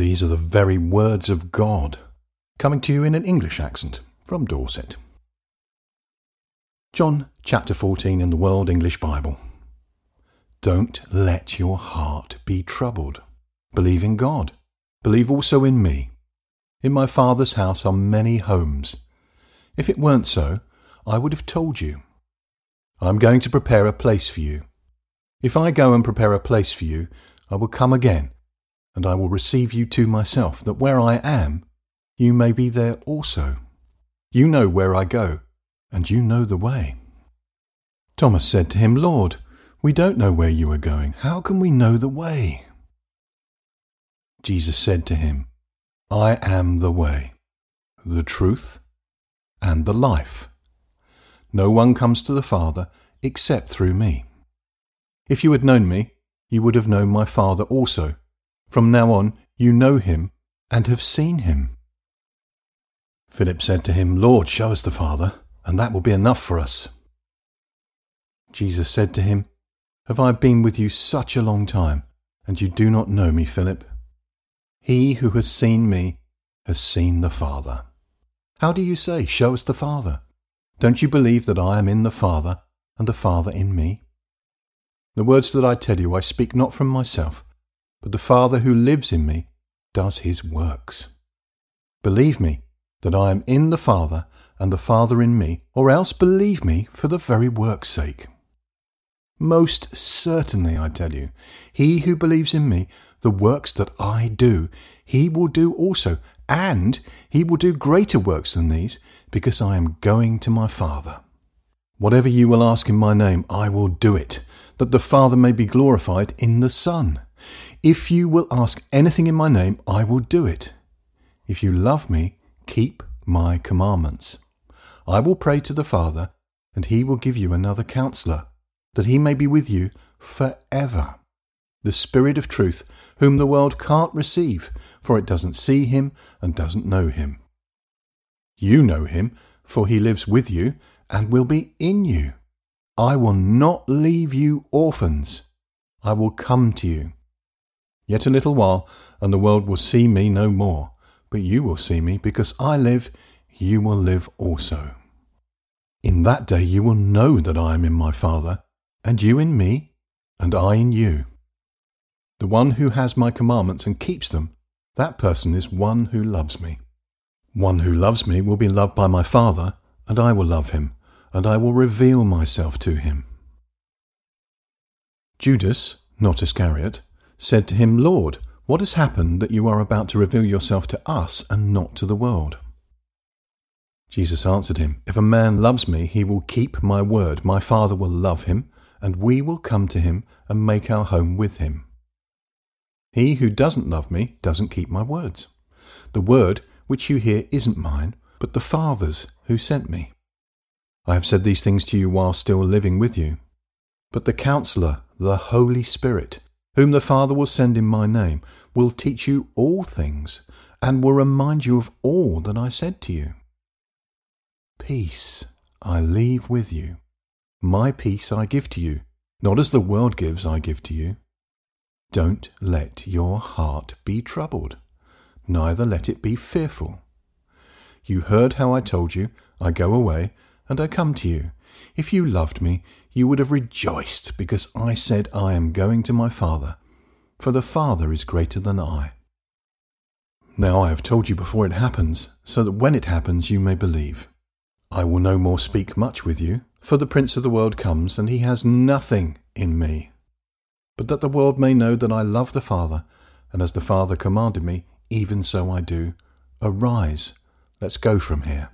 These are the very words of God, coming to you in an English accent from Dorset. John chapter 14 in the World English Bible. Don't let your heart be troubled. Believe in God. Believe also in me. In my Father's house are many homes. If it weren't so, I would have told you. I'm going to prepare a place for you. If I go and prepare a place for you, I will come again and I will receive you to myself, that where I am, you may be there also. You know where I go, and you know the way. Thomas said to him, Lord, we don't know where you are going. How can we know the way? Jesus said to him, I am the way, the truth, and the life. No one comes to the Father except through me. If you had known me, you would have known my Father also. From now on, you know him and have seen him. Philip said to him, Lord, show us the Father, and that will be enough for us. Jesus said to him, Have I been with you such a long time, and you do not know me, Philip? He who has seen me has seen the Father. How do you say, Show us the Father? Don't you believe that I am in the Father, and the Father in me? The words that I tell you I speak not from myself but the Father who lives in me does his works. Believe me that I am in the Father and the Father in me, or else believe me for the very work's sake. Most certainly, I tell you, he who believes in me, the works that I do, he will do also, and he will do greater works than these, because I am going to my Father. Whatever you will ask in my name, I will do it, that the Father may be glorified in the Son. If you will ask anything in my name, I will do it. If you love me, keep my commandments. I will pray to the Father, and he will give you another counselor, that he may be with you forever. The Spirit of truth, whom the world can't receive, for it doesn't see him and doesn't know him. You know him, for he lives with you and will be in you. I will not leave you orphans. I will come to you. Yet a little while, and the world will see me no more. But you will see me, because I live, you will live also. In that day you will know that I am in my Father, and you in me, and I in you. The one who has my commandments and keeps them, that person is one who loves me. One who loves me will be loved by my Father, and I will love him, and I will reveal myself to him. Judas, not Iscariot, said to him, Lord, what has happened that you are about to reveal yourself to us and not to the world? Jesus answered him, If a man loves me, he will keep my word. My Father will love him, and we will come to him and make our home with him. He who doesn't love me doesn't keep my words. The word which you hear isn't mine, but the Father's who sent me. I have said these things to you while still living with you. But the Counselor, the Holy Spirit, whom the Father will send in my name, will teach you all things, and will remind you of all that I said to you. Peace I leave with you. My peace I give to you, not as the world gives, I give to you. Don't let your heart be troubled, neither let it be fearful. You heard how I told you, I go away, and I come to you. If you loved me, you would have rejoiced because I said, I am going to my Father, for the Father is greater than I. Now I have told you before it happens, so that when it happens you may believe. I will no more speak much with you, for the Prince of the world comes, and he has nothing in me. But that the world may know that I love the Father, and as the Father commanded me, even so I do. Arise, let's go from here.